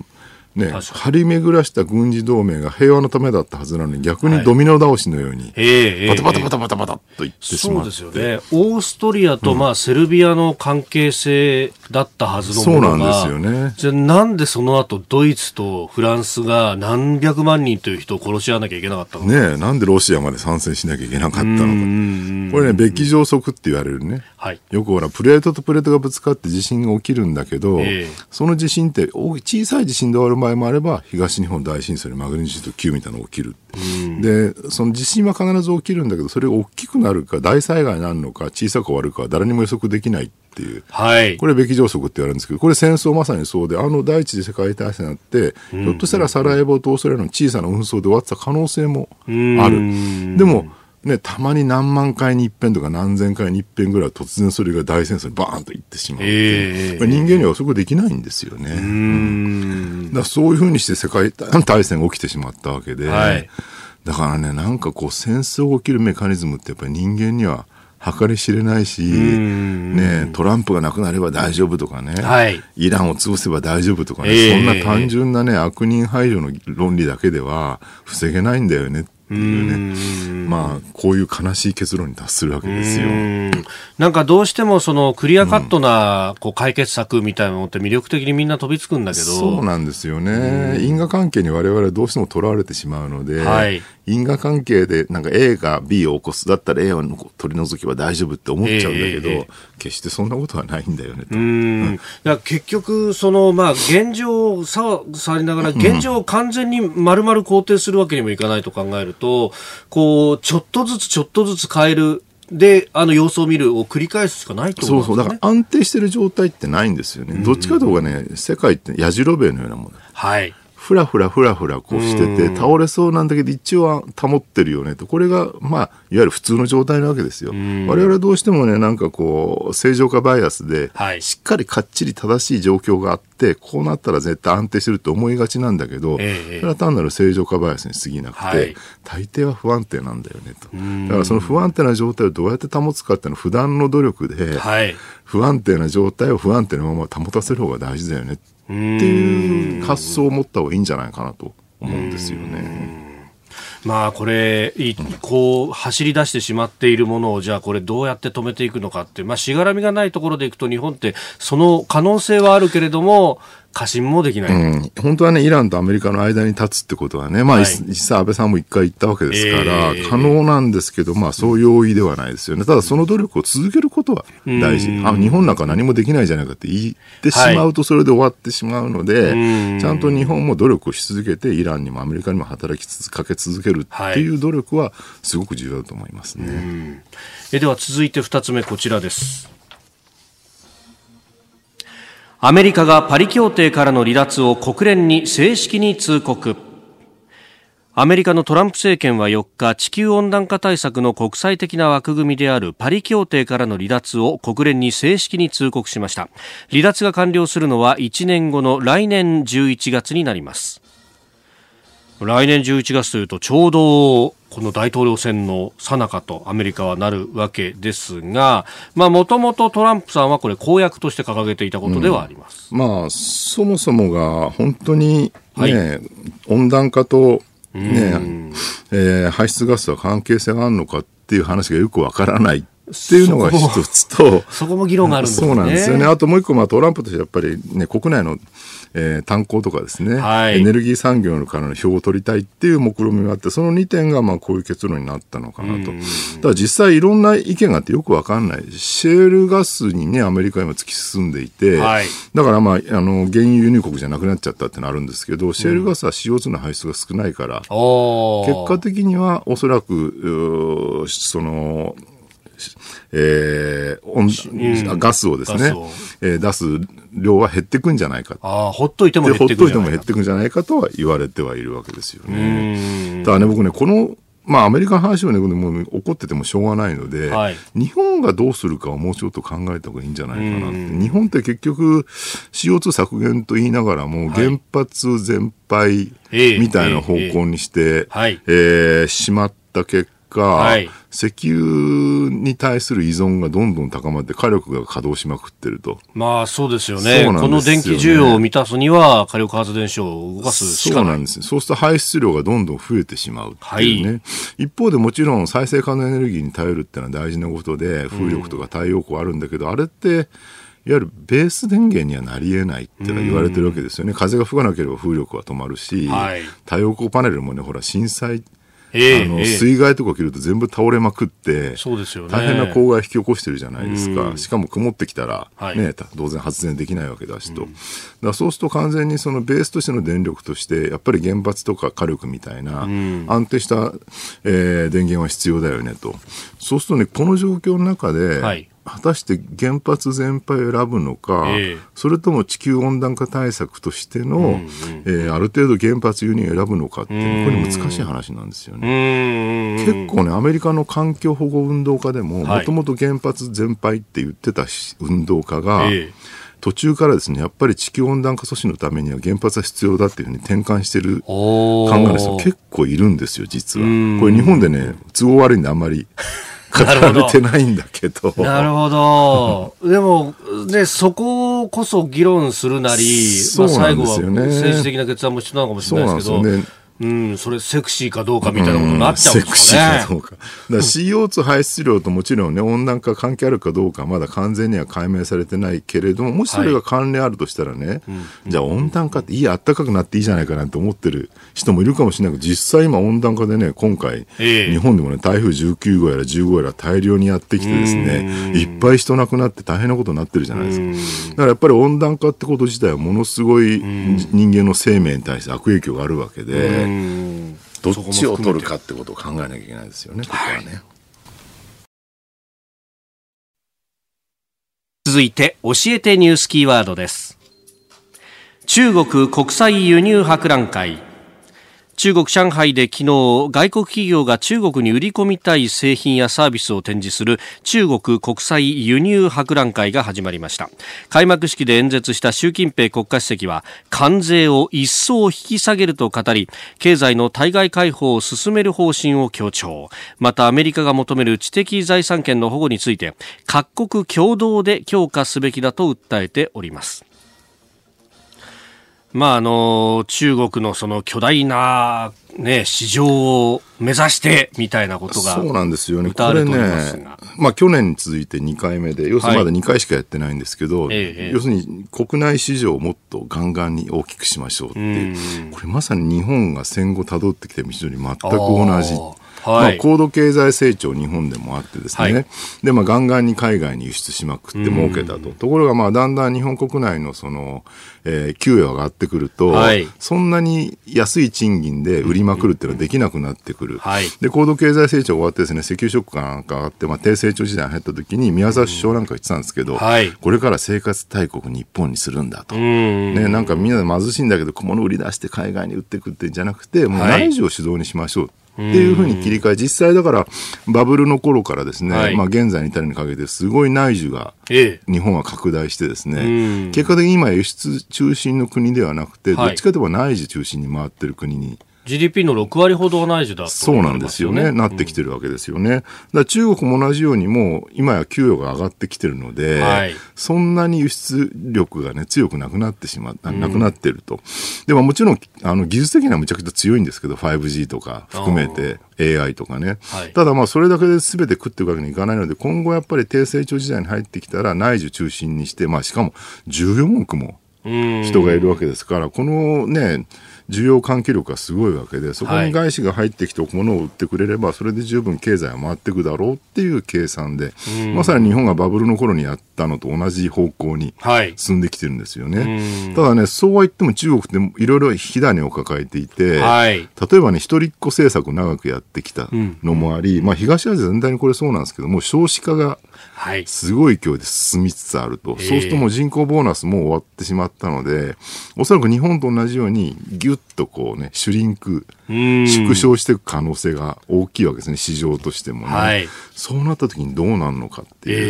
ね、張り巡らした軍事同盟が平和のためだったはずなのに、逆にドミノ倒しのように、バタバタバタバタバタといってしまって、そうですよね。オーストリアと、まあ、セルビアの関係性だったはずのものが、そうなんですよね。じゃなんでその後、ドイツとフランスが何百万人という人を殺し合わなきゃいけなかったのねなんでロシアまで参戦しなきゃいけなかったのか。これね、べき上速って言われるね。はい、よくほら、プレートとプレートがぶつかって地震が起きるんだけど、えー、その地震って小さい地震で終わる場合もあれば、東日本大震災のマグニチュード9みたいなのが起きる。で、その地震は必ず起きるんだけど、それが大きくなるか、大災害になるのか、小さく終わるか、誰にも予測できないっていう。はい。これ、べき上速って言われるんですけど、これ戦争まさにそうで、あの第一次世界大戦になって、ひょっとしたらサラエボとオーストラリアの小さな紛争で終わってた可能性もある。でも、ね、たまに何万回に一遍とか何千回に一遍ぐらい突然それが大戦争にバーンといってしまう、えー、人間には予測できないんですよね。うん、だそういうふうにして世界大戦が起きてしまったわけで、はい、だからね、なんかこう戦争が起きるメカニズムってやっぱり人間には計り知れないし、ね、トランプがなくなれば大丈夫とかね、はい、イランを潰せば大丈夫とかね、えー、そんな単純なね、悪人排除の論理だけでは防げないんだよねっっていうね。まあ、こういう悲しい結論に達するわけですよ。なんかどうしてもそのクリアカットなこう解決策みたいなのって魅力的にみんな飛びつくんだけど。そうなんですよね。因果関係に我々はどうしてもとらわれてしまうので、はい、因果関係でなんか A が B を起こす。だったら A を取り除けば大丈夫って思っちゃうんだけど、えーえー、決してそんなことはないんだよねと。うん。だ結局、その、まあ、現状ささりながら、現状を完全に丸々肯定するわけにもいかないと考えると、こう、ちょっとずつちょっとずつ変える。で、あの様子を見るを繰り返すしかないと思うんです、ね、そうそう。だから安定してる状態ってないんですよね。どっちかというとね、世界ってやじろべえのようなもの。はい。ふらふらふらふらこうしてて、倒れそうなんだけど、一応は保ってるよねと。これが、まあ、いわゆる普通の状態なわけですよ。我々はどうしてもね、なんかこう、正常化バイアスで、しっかりかっちり正しい状況があって、こうなったら絶対安定してると思いがちなんだけど、えそれは単なる正常化バイアスに過ぎなくて、はい、大抵は不安定なんだよねと。だからその不安定な状態をどうやって保つかっていうのは普段の努力で、はい、不安定な状態を不安定なまま保たせる方が大事だよね。っていう発想を持った方がいいんじゃないかなと思うんですよね。まあこれ、こう走り出してしまっているものを、じゃあこれどうやって止めていくのかって、まあしがらみがないところでいくと日本ってその可能性はあるけれども、過信もできない、うん、本当はね、イランとアメリカの間に立つってことはね、まあ、はい、実際安倍さんも一回言ったわけですから、えー、可能なんですけど、まあ、そう容易ではないですよね。ただ、その努力を続けることは大事。あ、日本なんか何もできないじゃないかって言ってしまうと、それで終わってしまうので、はい、ちゃんと日本も努力をし続けて、イランにもアメリカにも働き続かけ続けるっていう努力は、すごく重要だと思いますね。えでは、続いて二つ目、こちらです。アメリカがパリ協定からの離脱を国連に正式に通告。アメリカのトランプ政権は4日地球温暖化対策の国際的な枠組みであるパリ協定からの離脱を国連に正式に通告しました。離脱が完了するのは1年後の来年11月になります。来年11月というとちょうどこの大統領選の最中とアメリカはなるわけですが、まあ、もともとトランプさんはこれ公約として掲げていたことではあります。うん、まあ、そもそもが本当にね、はい、温暖化とね、えー、排出ガスは関係性があるのかっていう話がよくわからないっていうのが一つと、そこも議論があるんですね。そうなんですよね。あともう一個、まあ、トランプとしてやっぱりね、国内のえー、炭鉱とかですね、はい、エネルギー産業からの票を取りたいっていう目論見があって、その2点がまあこういう結論になったのかなと。ただ実際いろんな意見があってよくわかんない。シェールガスにね、アメリカ今突き進んでいて、はい、だからまあ、あの、原油輸入国じゃなくなっちゃったってのあるんですけど、シェールガスは CO2 の排出が少ないから、結果的にはおそらく、その、えー、温ガスをですね、えー、出す量は減っていくんじゃないか。ああ、ほっといても減っていくんじゃないか。ほっといても減っていくんじゃないかとは言われてはいるわけですよね。ただね、僕ね、この、まあ、アメリカの話はね、もう怒っててもしょうがないので、はい、日本がどうするかをもうちょっと考えた方がいいんじゃないかなって。日本って結局、CO2 削減と言いながらも、原発全廃みたいな方向にして、はい、えー、しまった結果、はい、石油に対する依存がどんどん高まって火力が稼働しまくってると。まあそうですよね。よねこの電気需要を満たすには火力発電所を動かすしかない。そうなんです。そうすると排出量がどんどん増えてしまうっていうね。はい、一方でもちろん再生可能エネルギーに頼るっていうのは大事なことで、風力とか太陽光あるんだけど、うん、あれって、いわゆるベース電源にはなり得ないっていうのは言われてるわけですよね。風が吹かなければ風力は止まるし、はい、太陽光パネルもね、ほら震災えー、あの、水害とか起きると全部倒れまくって、そうですよね。大変な公害を引き起こしてるじゃないですか。しかも曇ってきたら、ね、はい、当然発電できないわけだしと。だそうすると完全にそのベースとしての電力として、やっぱり原発とか火力みたいな、安定した、えー、電源は必要だよねと。そうするとね、この状況の中で、はい果たして原発全廃を選ぶのか、えー、それとも地球温暖化対策としての、うんうん、えー、ある程度原発輸入を選ぶのかっていう、これ難しい話なんですよね。結構ね、アメリカの環境保護運動家でも、もともと原発全廃って言ってた運動家が、えー途中からですね、やっぱり地球温暖化阻止のためには原発は必要だっていうふうに転換してる考えの人結構いるんですよ、実は。これ日本でね、都合悪いんであんまり語られてないんだけど。なるほど。でも、ね、そここそ議論するなり、まあ、最後は政治的な決断も必要なのかもしれないですけど。うん、それセクシーかどうかみたいなことになっちゃうんですかね。セクシーかどうか。だから CO2 排出量ともちろんね、温暖化関係あるかどうかまだ完全には解明されてないけれども、もしそれが関連あるとしたらね、はい、じゃあ温暖化っていい、暖かくなっていいじゃないかなって思ってる人もいるかもしれない。けど、実際今温暖化でね、今回、えー、日本でもね、台風19号やら15号やら大量にやってきてですね、いっぱい人亡くなって大変なことになってるじゃないですか。だからやっぱり温暖化ってこと自体はものすごい人間の生命に対して悪影響があるわけで、どっちを取るかってことを考えなきゃいけないですよね、ここはね。はい続いて教えてニュースキーワードです。中国国際輸入博覧会中国上海で昨日外国企業が中国に売り込みたい製品やサービスを展示する中国国際輸入博覧会が始まりました。開幕式で演説した習近平国家主席は関税を一層引き下げると語り経済の対外開放を進める方針を強調。またアメリカが求める知的財産権の保護について各国共同で強化すべきだと訴えております。まあ、あの、中国のその巨大な、ね、市場を目指してみたいなことがそうなんですよね。これね、まあ去年に続いて2回目で、要するにまだ2回しかやってないんですけど、はい、要するに国内市場をもっとガンガンに大きくしましょうっていう、これまさに日本が戦後辿ってきた道のり全く同じ。はい、まあ、高度経済成長日本でもあってですね、はい、で、まあ、ガンガンに海外に輸出しまくって儲けたと。ところが、まあ、だんだん日本国内のその、えー、給与が上がってくると、はい、そんなに安い賃金で売りまくるっていうのはできなくなってくる。はい、で、高度経済成長終わってですね、石油ショックがなんか上がって、まあ、低成長時代に入った時に、宮沢首相なんか言ってたんですけど、はい、これから生活大国日本にするんだと。ね、なんかみんなで貧しいんだけど、小物売り出して海外に売っていくってんじゃなくて、もう内需を主導にしましょう。っていうふうに切り替え、実際だからバブルの頃からですね、はい、まあ現在に至るにかけてすごい内需が日本は拡大してですね、結果的に今輸出中心の国ではなくて、どっちかといえば内需中心に回ってる国に GDP の6割ほどは内需だと、ね、そうなんですよね。なってきてるわけですよね。だ中国も同じようにもう今や給与が上がってきてるので、はい、そんなに輸出力がね強くなくなってしまなくなってると。でももちろんあの技術的にはむちゃくちゃ強いんですけど、5G とか含めて AI とかね。はい、ただまあそれだけで全て食っていくわけにいかないので、今後やっぱり低成長時代に入ってきたら内需中心にして、まあしかも14億も人がいるわけですから、このね、需要喚起力がすごいわけで、そこに外資が入ってきて物を売ってくれれば、それで十分経済は回っていくだろうっていう計算で、まさに日本がバブルの頃にやったのと同じ方向に進んできてるんですよね。ただね、そうは言っても中国っていろいろ火種を抱えていて、はい、例えばね、一人っ子政策を長くやってきたのもあり、まあ東アジア全体にこれそうなんですけども、少子化がすごい勢いで進みつつあると、はい、そうするともう人口ボーナスも終わってしまったので、おそらく日本と同じように、ぎゅっとこうね、シュリンク、縮小していく可能性が大きいわけですね、市場としてもね。はい、そうなった時にどうなるのかっていう。えー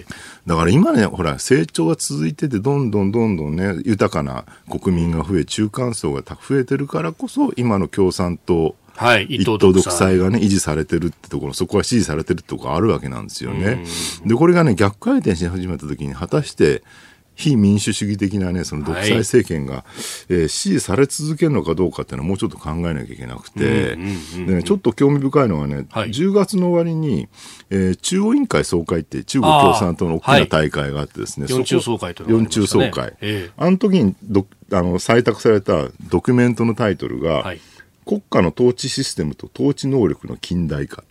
えー、だから今ね、ほら、成長が続いてて、どんどんどんどんね、豊かな国民が増え、中間層が増えてるからこそ、今の共産党、はい、一党独裁がね、維持されてるってところ、そこは支持されてるってところあるわけなんですよね。で、これがね、逆回転し始めた時に、果たして、非民主主義的なね、その独裁政権が、はい、えー、支持され続けるのかどうかっていうのはもうちょっと考えなきゃいけなくて、でね、ちょっと興味深いのはね、はい、10月の終わりに、えー、中央委員会総会って中国共産党の大きな大会があってですね、四中総会というのがあ、ね、中総会。えー、あの時にどあの採択されたドキュメントのタイトルが、はい。国家の統治システムと統治能力の近代化。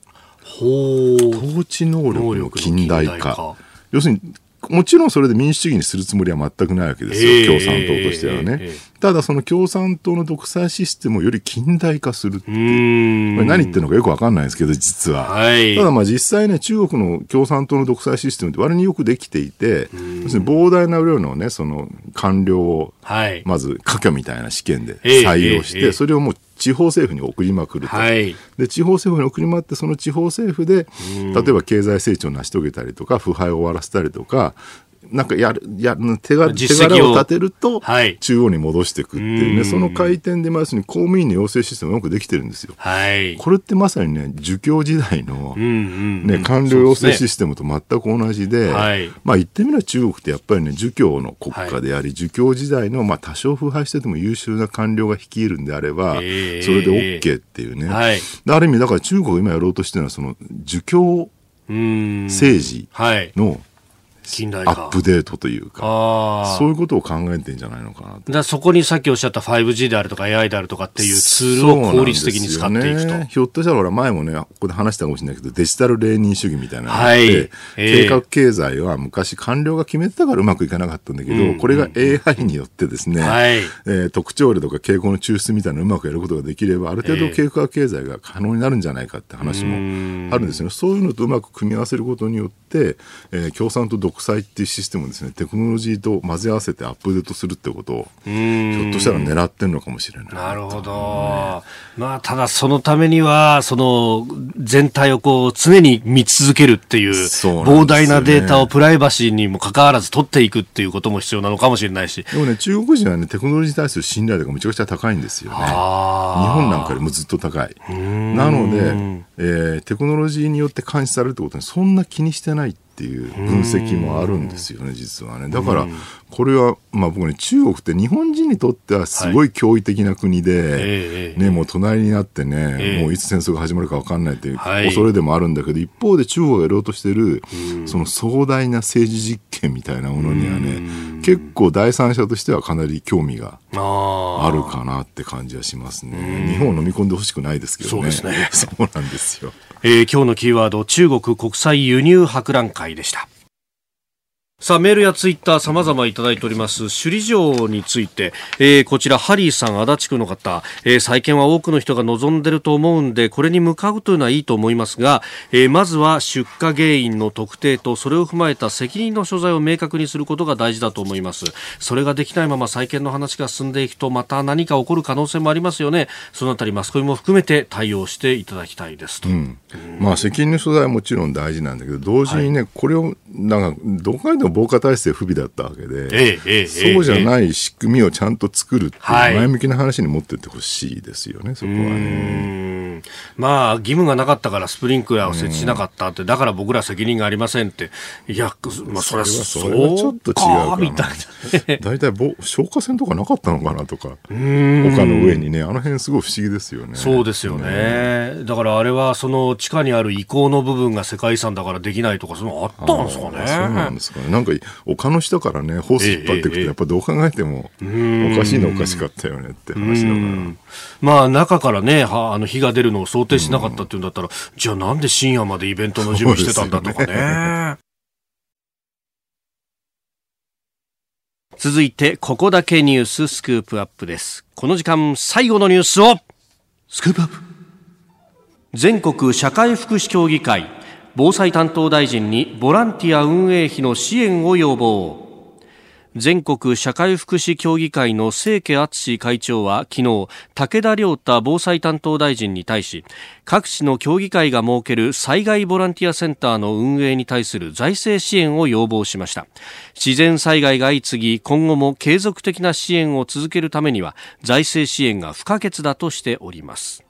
統治能力の近代化。要するに、もちろんそれで民主主義にするつもりは全くないわけですよ、共産党としてはね。ただその共産党の独裁システムをより近代化するっていう。何言ってるのかよくわかんないですけど、実は。はい、ただまあ実際ね、中国の共産党の独裁システムって割によくできていて、要するに膨大な量のね、その官僚を、まず科挙みたいな試験で採用して、それをもう地方政府に送りまくると、はい、で地方政府に送りまってその地方政府で例えば経済成長を成し遂げたりとか腐敗を終わらせたりとかなんかやる、やる、手が、手柄を立てると、中央に戻していくっていうね、その回転で、まずに公務員の養成システムうまくできてるんですよ。はい。これってまさにね、儒教時代の、ね、官僚養成システムと全く同じで、はい、まあ言ってみれば中国ってやっぱりね、儒教の国家であり、儒教時代の、まあ多少腐敗してても優秀な官僚が率いるんであれば、それで OK っていうね。はい、ある意味、だから中国が今やろうとしてるのは、その儒教政治の近代アップデートというか、そういうことを考えてんじゃないのかなだそこにさっきおっしゃった 5G であるとか AI であるとかっていうツールを効率的に使っていくと。ね、ひょっとしたら前もね、ここで話したかもしれないけど、デジタルレーニン主義みたいなのがあって、はい。えー、計画経済は昔官僚が決めてたからうまくいかなかったんだけど、うん、これが AI によってですね、はい、えー、特徴量とか傾向の抽出みたいなのをうまくやることができれば、ある程度計画経済が可能になるんじゃないかって話もあるんですよね。そういうのとうまく組み合わせることによって、えー、共産と独裁っていうシステムもですねテクノロジーと混ぜ合わせてアップデートするってことをひょっとしたら狙ってるのかもしれない。なるほど、ね、まあただそのためにはその全体をこう常に見続けるっていう膨大なデータをプライバシーにもかかわらず取っていくっていうことも必要なのかもしれないし。でもね中国人はねテクノロジーに対する信頼度がめちゃくちゃ高いんですよね。日本なんかよりもずっと高い。なので、えー、テクノロジーによって監視されるってことにそんな気にしてないっていう分析もあるんですよね、実はね。だから、これは、まあ僕ね、中国って日本人にとってはすごい驚異的な国で、ね、もう隣になってね、もういつ戦争が始まるか分かんないという恐れでもあるんだけど、一方で中国がやろうとしてる、その壮大な政治実験みたいなものにはね、結構第三者としてはかなり興味があるかなって感じはしますね。日本を飲み込んでほしくないですけどね。そうですね。そうなんですよ。えー、今日のキーワード、中国国際輸入博覧会でした。さあ、メールやツイッター様々いただいております。首里城について、えー、こちら、ハリーさん、足立区の方、えー、再建は多くの人が望んでると思うんで、これに向かうというのはいいと思いますが、えー、まずは出火原因の特定と、それを踏まえた責任の所在を明確にすることが大事だと思います。それができないまま再建の話が進んでいくと、また何か起こる可能性もありますよね。そのあたり、マスコミも含めて対応していただきたいですと。うん、まあ、責任の所在はもちろん大事なんだけど、同時にね、はい、これを、なんか、どこかでも防火体制不備だったわけで、えええ、そうじゃない仕組みをちゃんと作るっていう前向きな話に持ってってほしいですよね、そこはね。まあ、義務がなかったからスプリンクラーを設置しなかったって、だから僕ら責任がありませんって、いや、まあ、それはそれはちょっと違うかみたいな。大体、消火栓とかなかったのかなとか、他の上にね、あの辺すごい不思議ですよね。そうですよね。だからあれは、その地下にある遺構の部分が世界遺産だからできないとか、そのあったんですかね。そうなんですかね。なんか、丘の下からね、ホース引っ張っていくと、やっぱどう考えても、おかしいのおかしかったよねって話だから。まあ、中からね、はあの火が出るのを想定しなかったっていうんだったら、じゃあなんで深夜までイベントの準備してたんだとかね。続いて、ここだけニューススクープアップです。この時間、最後のニュースを、スクープアップ。全国社会福祉協議会防災担当大臣にボランティア運営費の支援を要望。全国社会福祉協議会の清家敦会長は昨日武田良太防災担当大臣に対し各地の協議会が設ける災害ボランティアセンターの運営に対する財政支援を要望しました。自然災害が相次ぎ今後も継続的な支援を続けるためには財政支援が不可欠だとしております。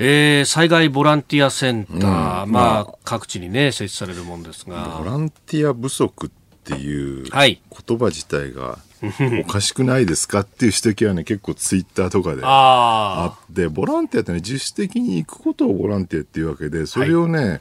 えー、災害ボランティアセンター、うん、まあ、各地にね、設置されるもんですが。ボランティア不足っていう言葉自体が、おかしくないですかっていう指摘はね、結構ツイッターとかであって、ボランティアってね、自主的に行くことをボランティアっていうわけで、それをね、はい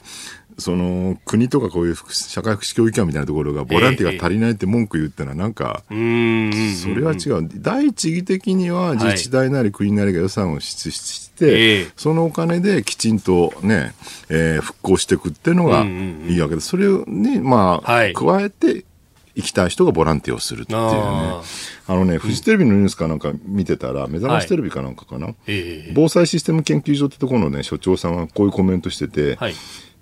その国とかこういう社会福祉協議機関みたいなところがボランティアが足りないって文句言ってのはなんか、それは違う。第一義的には自治体なり国なりが予算を支出して、そのお金できちんとね、えー、復興していくっていうのがいいわけで、それをね、まあ、加えて行きたい人がボランティアをするっていうね。あのね、フジテレビのニュースかなんか見てたら、目覚ましテレビかなんかかな、防災システム研究所ってところのね、所長さんはこういうコメントしてて、はい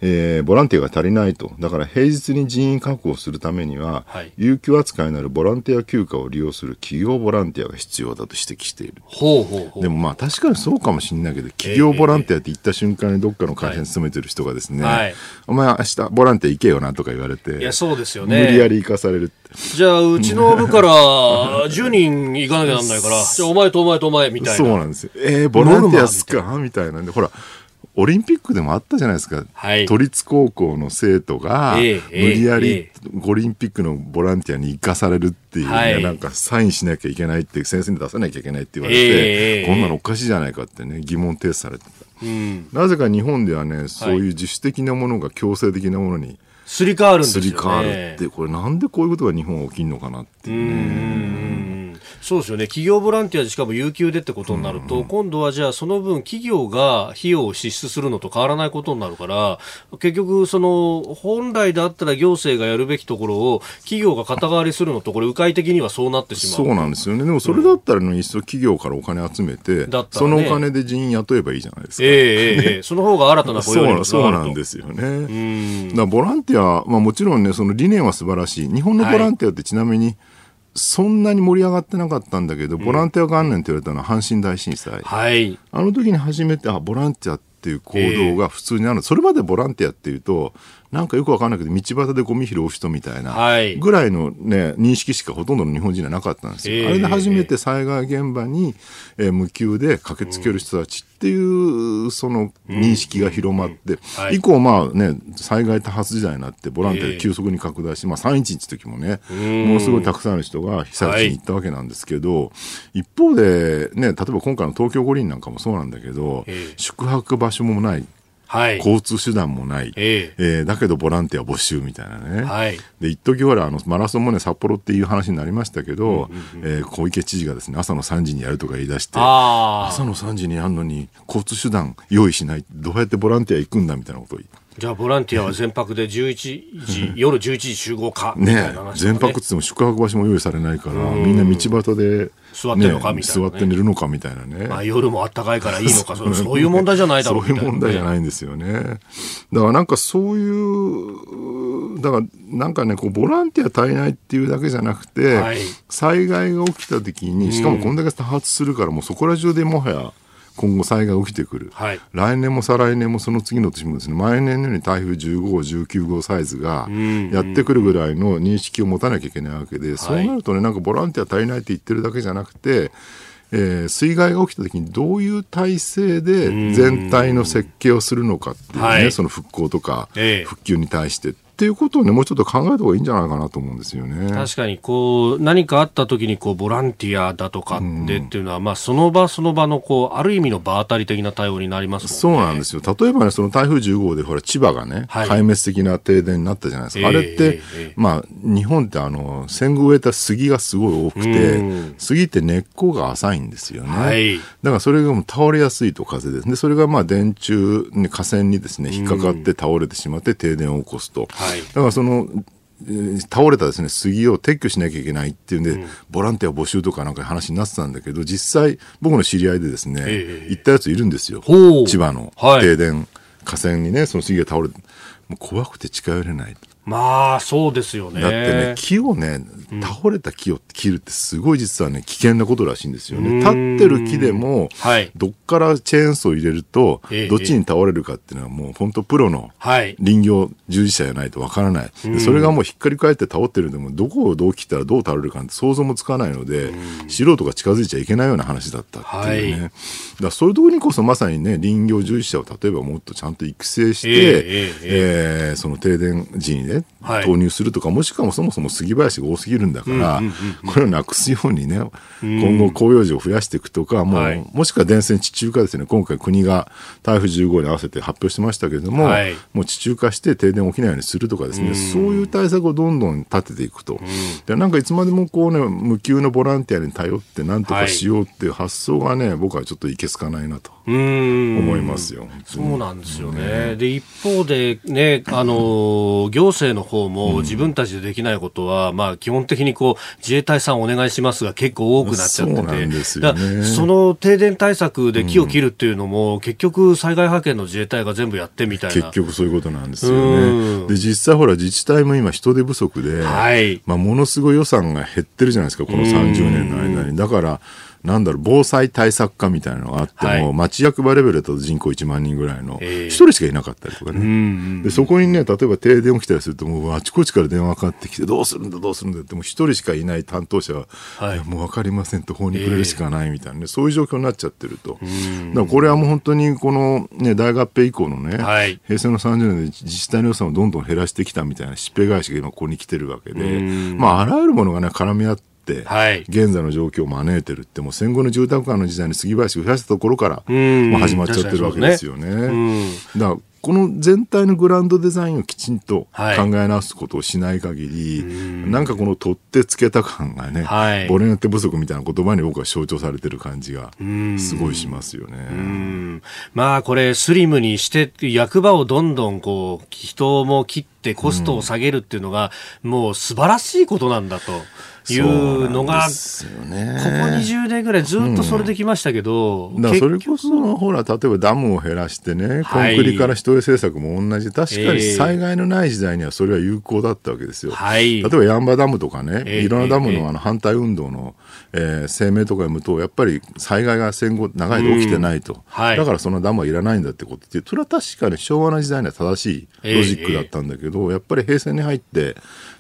えー、ボランティアが足りないと。だから平日に人員確保するためには、はい、有給扱いになるボランティア休暇を利用する企業ボランティアが必要だと指摘している。ほうほうほうでもまあ確かにそうかもしれないけど、企業ボランティアって言った瞬間にどっかの会社に勤めてる人がですね、はい、お前明日ボランティア行けよなとか言われて、いやそうですよね。無理やり行かされるじゃあ、うちの部から10人行かなきゃなんないから、じゃあお前とお前とお前みたいな。そうなんですよ。えー、ボランティアっすかみたいなんで、ほら、オリンピックでもあったじゃないですか、はい、都立高校の生徒が、無理やりオリンピックのボランティアに行かされるっていう、ね、はい、なんかサインしなきゃいけないって先生に出さなきゃいけないって言われて、こんなのおかしいじゃないかってね疑問提出されて。た、うん、なぜか日本ではねそういう自主的なものが強制的なものにすり替わるんですよね。すり替わるって、これなんでこういうことが日本起きるのかなっていうね。そうですよね。企業ボランティアでしかも有給でってことになると、うん、今度はじゃあその分企業が費用を支出するのと変わらないことになるから結局その本来だったら行政がやるべきところを企業が肩代わりするのとこれ迂回的にはそうなってしまう。そうなんですよね。でもそれだったらいっそ企業からお金集めて、ね、そのお金で人員雇えばいいじゃないですか。ええー、えー、その方が新たな雇用にそうなんですよね。だボランティア、まあ、もちろんねその理念は素晴らしい。日本のボランティアってちなみに、はいそんなに盛り上がってなかったんだけど、ボランティア元年って言われたのは阪神大震災。はい。あの時に初めて、あ、ボランティアっていう行動が普通になる、えー、それまでボランティアっていうと、なんかよくわかんないけど、道端でゴミ拾う人みたいな、ぐらいのね、認識しかほとんどの日本人にはなかったんですよ。えー、あれで初めて災害現場に、えー、無給で駆けつける人たちっていう、その認識が広まって、以降まあね、災害多発時代になってボランティアで急速に拡大して、まあ311の時もね、ものすごいたくさんの人が被災地に行ったわけなんですけど、一方でね、例えば今回の東京五輪なんかもそうなんだけど、宿泊場所もない。はい、交通手段もない、えー、えー、だけどボランティア募集みたいなね、はい、で一時ほらあのマラソンもね札幌っていう話になりましたけど、うんうんうん、えー、小池知事がですね朝の3時にやるとか言い出して朝の3時にやるのに交通手段用意しない。どうやってボランティア行くんだみたいなことをじゃあボランティアは全泊で11時、夜11時集合かみたいな話、ね、ね。全泊ってっても宿泊場所も用意されないからみんな道端で座ってるのかみたいな、ね、座って寝るのかみたいなね。まあ、夜もあったかいからいいのか、そう。いう問題じゃないだろうそういう問題じゃないんですよね。だからなんかそういう、だからなんかね、こうボランティア足りないっていうだけじゃなくて、はい、災害が起きた時に、しかもこんだけ多発するから、もうそこら中でもはや、今後災害起きてくる、はい、来年も再来年もその次の年もですね毎年のように台風15号19号サイズがやってくるぐらいの認識を持たなきゃいけないわけで、そうなるとねなんかボランティア足りないって言ってるだけじゃなくてえー、水害が起きた時にどういう体制で全体の設計をするのかっていうね、はい、その復興とか復旧に対してっていうことをね、もうちょっと考えた方がいいんじゃないかなと思うんですよね。確かに、こう、何かあった時に、こう、ボランティアだとかってっていうのは、うん、まあ、その場その場の、こう、ある意味の場当たり的な対応になります、ね、そうなんですよ。例えばね、その台風10号で、ほら、千葉がね、はい、壊滅的な停電になったじゃないですか。あれって、えー、まあ、日本ってあの、戦後植えた杉がすごい多くて、杉って根っこが浅いんですよね。はい、だからそれがもう倒れやすいと風です。で、それがまあ、電柱に、河川にですね、引っかかって倒れてしまって停電を起こすと。はい、だからその、倒れたですね杉を撤去しなきゃいけないっていうんで、うん、ボランティア募集とかなんか話になってたんだけど実際僕の知り合いでですね、えー、行ったやついるんですよ。千葉の。停電、はい、河川にねその杉が倒れて。もう怖くて近寄れないまあ、そうですよね。だってね、木をね、倒れた木を切るってすごい実はね、危険なことらしいんですよね。立ってる木でも、はい、どっからチェーンソー入れると、どっちに倒れるかっていうのはもう本当プロの林業従事者じゃないとわからない、はい、それがもうひっかり返って倒ってるでも、どこをどう切ったらどう倒れるかって想像もつかないので、素人が近づいちゃいけないような話だったっていうね。はい、だそういうところにこそまさにね、林業従事者を例えばもっとちゃんと育成して、えー、えー、その停電時にね、はい、投入するとか、もしくはそもそも杉林が多すぎるんだから、これをなくすようにね、今後広葉樹を増やしていくとか、もう、はい、もしくは電線地中化ですね、今回国が台風15に合わせて発表してましたけれども、はい、もう地中化して停電起きないようにするとかですね、そういう対策をどんどん立てていくと。でなんかいつまでもこうね、無給のボランティアに頼ってなんとかしようっていう発想がね、僕はちょっといけすかないなと思いますよ。そうなんですよね。で、一方でね、あの、行政政の方も自分たちでできないことは、まあ基本的にこう自衛隊さんお願いしますが結構多くなっちゃってて、そ、ね、その停電対策で木を切るっていうのも、結局災害派遣の自衛隊が全部やってみたいな。結局そういうことなんですよね。で、実際ほら自治体も今人手不足で、はい、まあものすごい予算が減ってるじゃないですか、この30年の間に。だから、なんだろう、防災対策課みたいなのがあっても、はい、町役場レベルだと人口1万人ぐらいの、一人しかいなかったりとかね。で、そこにね、例えば停電起きたりすると、もうあちこちから電話かかってきて、どうするんだ、どうするんだって、もう一人しかいない担当者は、はい、もう分かりませんと、法にくれるしかないみたいなね、そういう状況になっちゃってると。だからこれはもう本当にこのね、大合併以降のね、はい、平成の30年で自治体の予算をどんどん減らしてきたみたいなしっぺ返しが今ここに来てるわけで、まあ、あらゆるものがね、絡み合って、、はい、現在の状況を招いてるってもう戦後の住宅間の時代に杉林を増やしたところから、まあ、始まっちゃってるわけですよね。ね。だからこの全体のグランドデザインをきちんと考え直すことをしない限り、はい、なんかこの取ってつけた感がね、はい、ボレネテ不足みたいな言葉に僕は象徴されてる感じがすごいしますよね。まあこれスリムにして役場をどんどんこう人も切ってコストを下げるっていうのが、もう素晴らしいことなんだと。いうのが、ね、ここ20年ぐらいずっとそれできましたけど、うん、それこそ、ほら、例えばダムを減らしてね、コンクリから人手政策も同じ、確かに災害のない時代にはそれは有効だったわけですよ。はい、例えばヤンバダムとかね、いろんなダムのあの反対運動の、えー、声明とか読むと、やっぱり災害が戦後長い間起きてないと、うん。はい、だからそのダムはいらないんだってことって、それは確かに昭和の時代には正しいロジックだったんだけど、やっぱり平成に入って、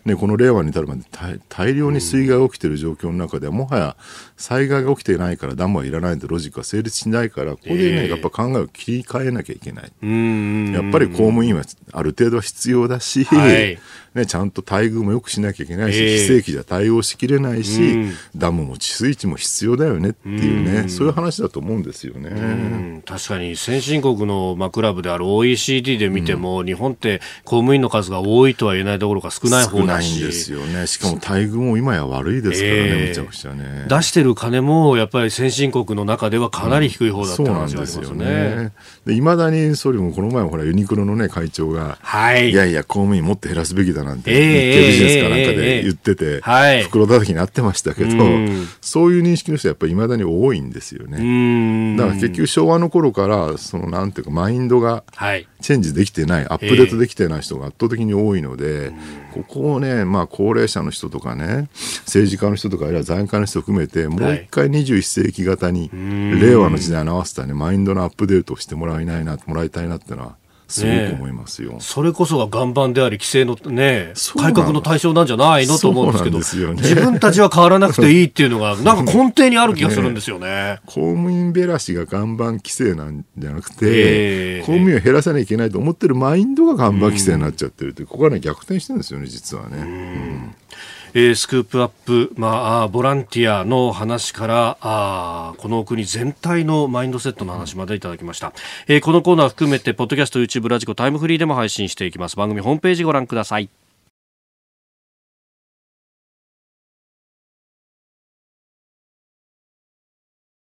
ね、この令和に至るまで大量に水害が起きている状況の中では、もはや災害が起きていないからダムはいらないとロジックは成立しないから、ここでね、やっぱ考えを切り替えなきゃいけない。やっぱり公務員はある程度は必要だし、はいね、ちゃんと待遇もよくしなきゃいけないし、えー、非正規じゃ対応しきれないし、うん、ダムも治水池も必要だよねっていうね、うん、そういう話だと思うんですよね。確かに先進国の、まあ、クラブである OECD で見ても、うん、日本って公務員の数が多いとは言えないところが少ない方だし。少ないんですよね。しかも待遇も今や悪いですからね、えー、めちゃくちゃね。出してる金もやっぱり先進国の中ではかなり低い方だった話がありますよね。いま、ね、だに総理もこの前もほらユニクロのね会長が、はい、いやいや公務員もっと減らすべきだなんて、えービジネスかなんかで言ってて、袋叩きになってましたけど、そういう認識の人はやっぱりいまだに多いんですよね。だから結局昭和の頃から、そのなんていうかマインドがチェンジできてない、アップデートできてない人が圧倒的に多いので、ここをね、まあ高齢者の人とかね、政治家の人とか、あるいは財務家の人を含めて、もう一回21世紀型に、令和の時代に合わせたね、マインドのアップデートをしてもらいないな、もらいたいなっていうのは、すごく思いますよ、ね、それこそが岩盤であり規制のね改革の対象なんじゃないのと思うんですけどす、ね、自分たちは変わらなくていいっていうのが なんか根底にある気がするんですよね。ね、公務員べらしが岩盤規制なんじゃなくて、えー、公務員を減らさなきゃいけないと思ってるマインドが岩盤規制になっちゃってるって、ここはね逆転してるんですよね実はね。うんえー、スクープアップ、まあ、ボランティアの話からあこの国全体のマインドセットの話までいただきました、えー、このコーナー含めてポッドキャスト YouTube ラジコタイムフリーでも配信していきます。番組ホームページご覧ください。